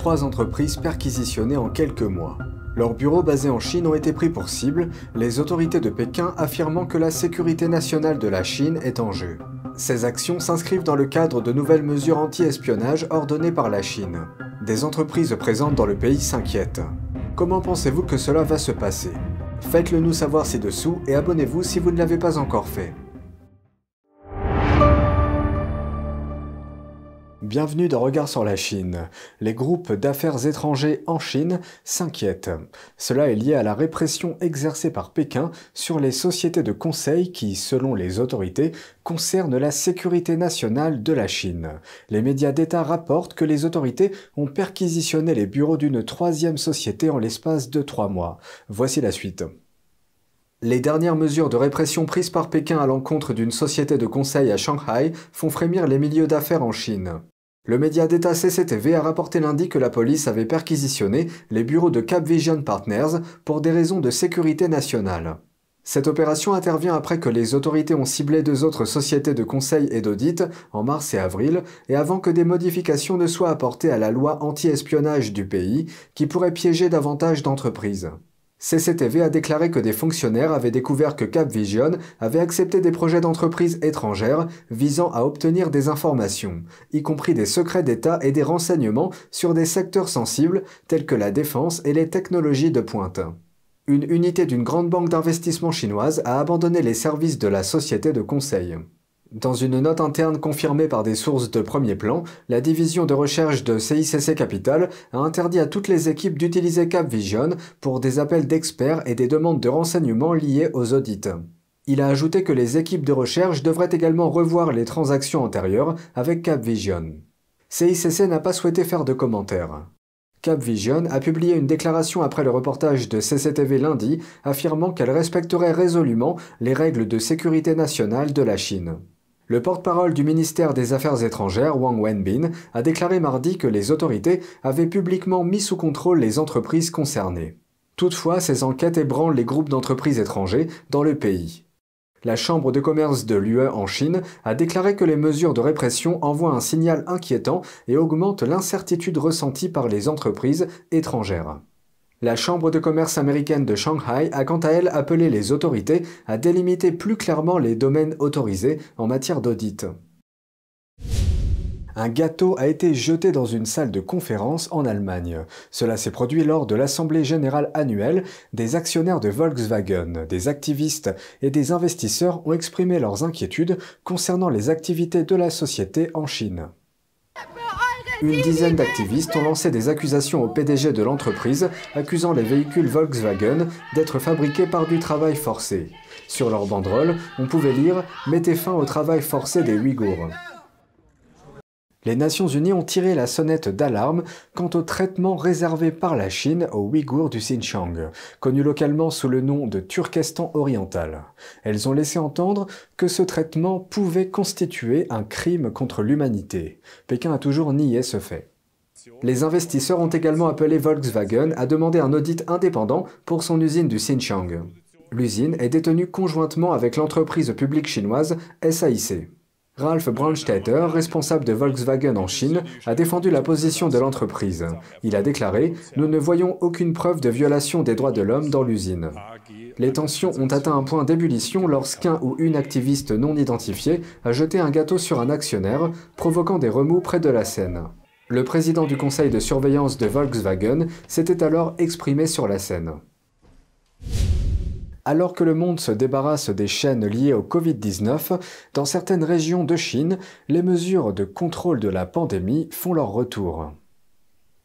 trois entreprises perquisitionnées en quelques mois. Leurs bureaux basés en Chine ont été pris pour cible, les autorités de Pékin affirmant que la sécurité nationale de la Chine est en jeu. Ces actions s'inscrivent dans le cadre de nouvelles mesures anti-espionnage ordonnées par la Chine. Des entreprises présentes dans le pays s'inquiètent. Comment pensez-vous que cela va se passer? Faites-le nous savoir ci-dessous et abonnez-vous si vous ne l'avez pas encore fait. Bienvenue dans Regard sur la Chine. Les groupes d'affaires étrangers en Chine s'inquiètent. Cela est lié à la répression exercée par Pékin sur les sociétés de conseil qui, selon les autorités, concernent la sécurité nationale de la Chine. Les médias d'État rapportent que les autorités ont perquisitionné les bureaux d'une troisième société en l'espace de trois mois. Voici la suite. Les dernières mesures de répression prises par Pékin à l'encontre d'une société de conseil à Shanghai font frémir les milieux d'affaires en Chine. Le média d'État CCTV a rapporté lundi que la police avait perquisitionné les bureaux de Capvision Partners pour des raisons de sécurité nationale. Cette opération intervient après que les autorités ont ciblé deux autres sociétés de conseil et d'audit en mars et avril, et avant que des modifications ne soient apportées à la loi anti-espionnage du pays, qui pourrait piéger davantage d'entreprises. CCTV a déclaré que des fonctionnaires avaient découvert que Capvision avait accepté des projets d'entreprises étrangères visant à obtenir des informations, y compris des secrets d'État et des renseignements sur des secteurs sensibles tels que la défense et les technologies de pointe. Une unité d'une grande banque d'investissement chinoise a abandonné les services de la société de conseil. Dans une note interne confirmée par des sources de premier plan, la division de recherche de CICC Capital a interdit à toutes les équipes d'utiliser Capvision pour des appels d'experts et des demandes de renseignements liées aux audits. Il a ajouté que les équipes de recherche devraient également revoir les transactions antérieures avec Capvision. CICC n'a pas souhaité faire de commentaires. Capvision a publié une déclaration après le reportage de CCTV lundi affirmant qu'elle respecterait résolument les règles de sécurité nationale de la Chine. Le porte-parole du ministère des Affaires étrangères, Wang Wenbin, a déclaré mardi que les autorités avaient publiquement mis sous contrôle les entreprises concernées. Toutefois, ces enquêtes ébranlent les groupes d'entreprises étrangers dans le pays. La Chambre de commerce de l'UE en Chine a déclaré que les mesures de répression envoient un signal inquiétant et augmentent l'incertitude ressentie par les entreprises étrangères. La Chambre de commerce américaine de Shanghai a quant à elle appelé les autorités à délimiter plus clairement les domaines autorisés en matière d'audit. Un gâteau a été jeté dans une salle de conférence en Allemagne. Cela s'est produit lors de l'Assemblée générale annuelle. Des actionnaires de Volkswagen, des activistes et des investisseurs ont exprimé leurs inquiétudes concernant les activités de la société en Chine. Une dizaine d'activistes ont lancé des accusations au PDG de l'entreprise, accusant les véhicules Volkswagen d'être fabriqués par du travail forcé. Sur leur banderole, on pouvait lire Mettez fin au travail forcé des Ouïghours les Nations Unies ont tiré la sonnette d'alarme quant au traitement réservé par la Chine aux Ouïghours du Xinjiang, connu localement sous le nom de Turkestan oriental. Elles ont laissé entendre que ce traitement pouvait constituer un crime contre l'humanité. Pékin a toujours nié ce fait. Les investisseurs ont également appelé Volkswagen à demander un audit indépendant pour son usine du Xinjiang. L'usine est détenue conjointement avec l'entreprise publique chinoise SAIC. Ralph Brandstetter, responsable de Volkswagen en Chine, a défendu la position de l'entreprise. Il a déclaré « Nous ne voyons aucune preuve de violation des droits de l'homme dans l'usine ». Les tensions ont atteint un point d'ébullition lorsqu'un ou une activiste non identifiée a jeté un gâteau sur un actionnaire, provoquant des remous près de la scène. Le président du conseil de surveillance de Volkswagen s'était alors exprimé sur la scène. Alors que le monde se débarrasse des chaînes liées au Covid-19, dans certaines régions de Chine, les mesures de contrôle de la pandémie font leur retour.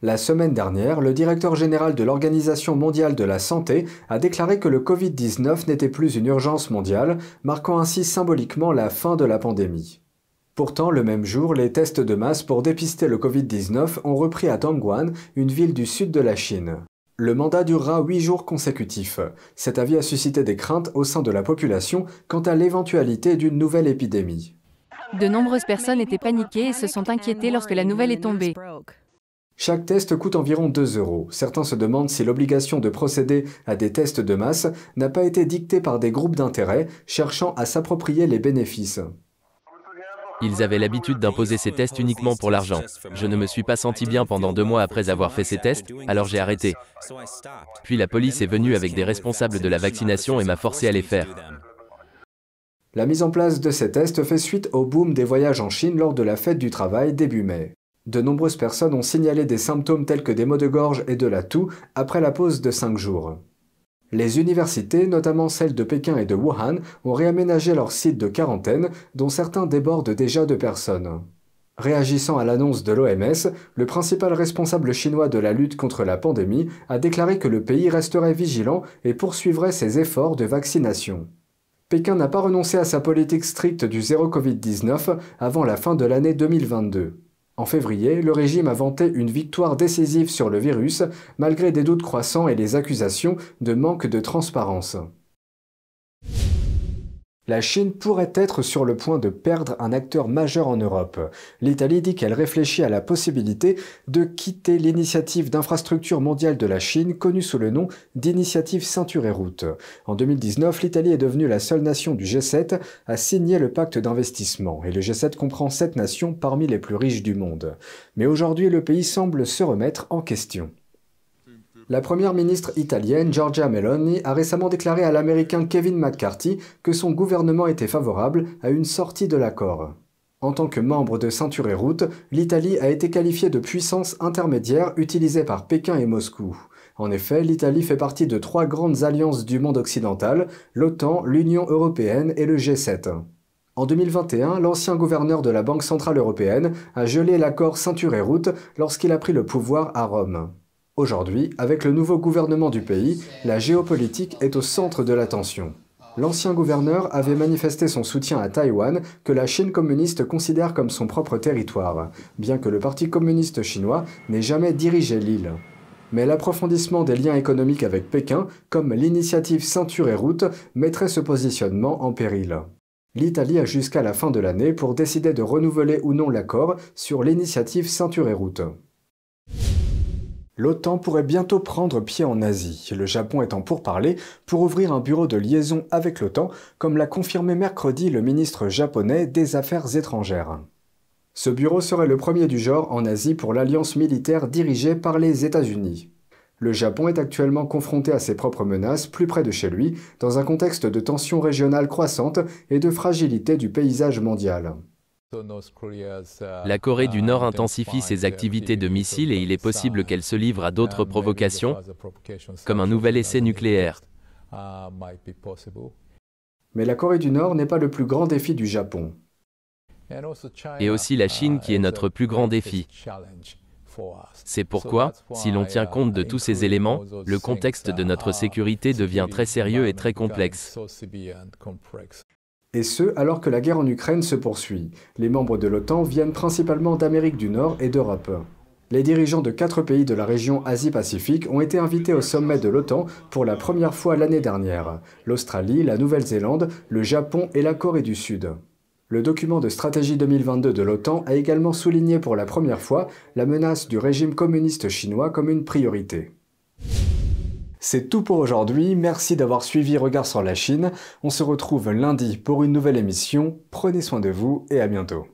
La semaine dernière, le directeur général de l'Organisation mondiale de la santé a déclaré que le Covid-19 n'était plus une urgence mondiale, marquant ainsi symboliquement la fin de la pandémie. Pourtant, le même jour, les tests de masse pour dépister le Covid-19 ont repris à Dongguan, une ville du sud de la Chine. Le mandat durera huit jours consécutifs. Cet avis a suscité des craintes au sein de la population quant à l'éventualité d'une nouvelle épidémie. De nombreuses personnes étaient paniquées et se sont inquiétées lorsque la nouvelle est tombée. Chaque test coûte environ 2 euros. Certains se demandent si l'obligation de procéder à des tests de masse n'a pas été dictée par des groupes d'intérêt cherchant à s'approprier les bénéfices. Ils avaient l'habitude d'imposer ces tests uniquement pour l'argent. Je ne me suis pas senti bien pendant deux mois après avoir fait ces tests, alors j'ai arrêté. Puis la police est venue avec des responsables de la vaccination et m'a forcé à les faire. La mise en place de ces tests fait suite au boom des voyages en Chine lors de la fête du travail début mai. De nombreuses personnes ont signalé des symptômes tels que des maux de gorge et de la toux après la pause de 5 jours. Les universités, notamment celles de Pékin et de Wuhan, ont réaménagé leurs sites de quarantaine, dont certains débordent déjà de personnes. Réagissant à l'annonce de l'OMS, le principal responsable chinois de la lutte contre la pandémie a déclaré que le pays resterait vigilant et poursuivrait ses efforts de vaccination. Pékin n'a pas renoncé à sa politique stricte du zéro Covid-19 avant la fin de l'année 2022. En février, le régime a vanté une victoire décisive sur le virus, malgré des doutes croissants et les accusations de manque de transparence. La Chine pourrait être sur le point de perdre un acteur majeur en Europe. L'Italie dit qu'elle réfléchit à la possibilité de quitter l'initiative d'infrastructure mondiale de la Chine, connue sous le nom d'initiative Ceinture et Route. En 2019, l'Italie est devenue la seule nation du G7 à signer le pacte d'investissement, et le G7 comprend sept nations parmi les plus riches du monde. Mais aujourd'hui, le pays semble se remettre en question. La première ministre italienne, Giorgia Meloni, a récemment déclaré à l'américain Kevin McCarthy que son gouvernement était favorable à une sortie de l'accord. En tant que membre de Ceinture et Route, l'Italie a été qualifiée de puissance intermédiaire utilisée par Pékin et Moscou. En effet, l'Italie fait partie de trois grandes alliances du monde occidental, l'OTAN, l'Union européenne et le G7. En 2021, l'ancien gouverneur de la Banque centrale européenne a gelé l'accord Ceinture et Route lorsqu'il a pris le pouvoir à Rome. Aujourd'hui, avec le nouveau gouvernement du pays, la géopolitique est au centre de l'attention. L'ancien gouverneur avait manifesté son soutien à Taïwan, que la Chine communiste considère comme son propre territoire, bien que le Parti communiste chinois n'ait jamais dirigé l'île. Mais l'approfondissement des liens économiques avec Pékin, comme l'initiative Ceinture et Route, mettrait ce positionnement en péril. L'Italie a jusqu'à la fin de l'année pour décider de renouveler ou non l'accord sur l'initiative Ceinture et Route. L'OTAN pourrait bientôt prendre pied en Asie, le Japon étant pour parler pour ouvrir un bureau de liaison avec l'OTAN, comme l'a confirmé mercredi le ministre japonais des Affaires étrangères. Ce bureau serait le premier du genre en Asie pour l'alliance militaire dirigée par les États-Unis. Le Japon est actuellement confronté à ses propres menaces plus près de chez lui, dans un contexte de tensions régionales croissantes et de fragilité du paysage mondial. La Corée du Nord intensifie ses activités de missiles et il est possible qu'elle se livre à d'autres provocations, comme un nouvel essai nucléaire. Mais la Corée du Nord n'est pas le plus grand défi du Japon. Et aussi la Chine qui est notre plus grand défi. C'est pourquoi, si l'on tient compte de tous ces éléments, le contexte de notre sécurité devient très sérieux et très complexe. Et ce, alors que la guerre en Ukraine se poursuit. Les membres de l'OTAN viennent principalement d'Amérique du Nord et d'Europe. Les dirigeants de quatre pays de la région Asie-Pacifique ont été invités au sommet de l'OTAN pour la première fois l'année dernière. L'Australie, la Nouvelle-Zélande, le Japon et la Corée du Sud. Le document de stratégie 2022 de l'OTAN a également souligné pour la première fois la menace du régime communiste chinois comme une priorité. C'est tout pour aujourd'hui, merci d'avoir suivi Regard sur la Chine. On se retrouve lundi pour une nouvelle émission. Prenez soin de vous et à bientôt.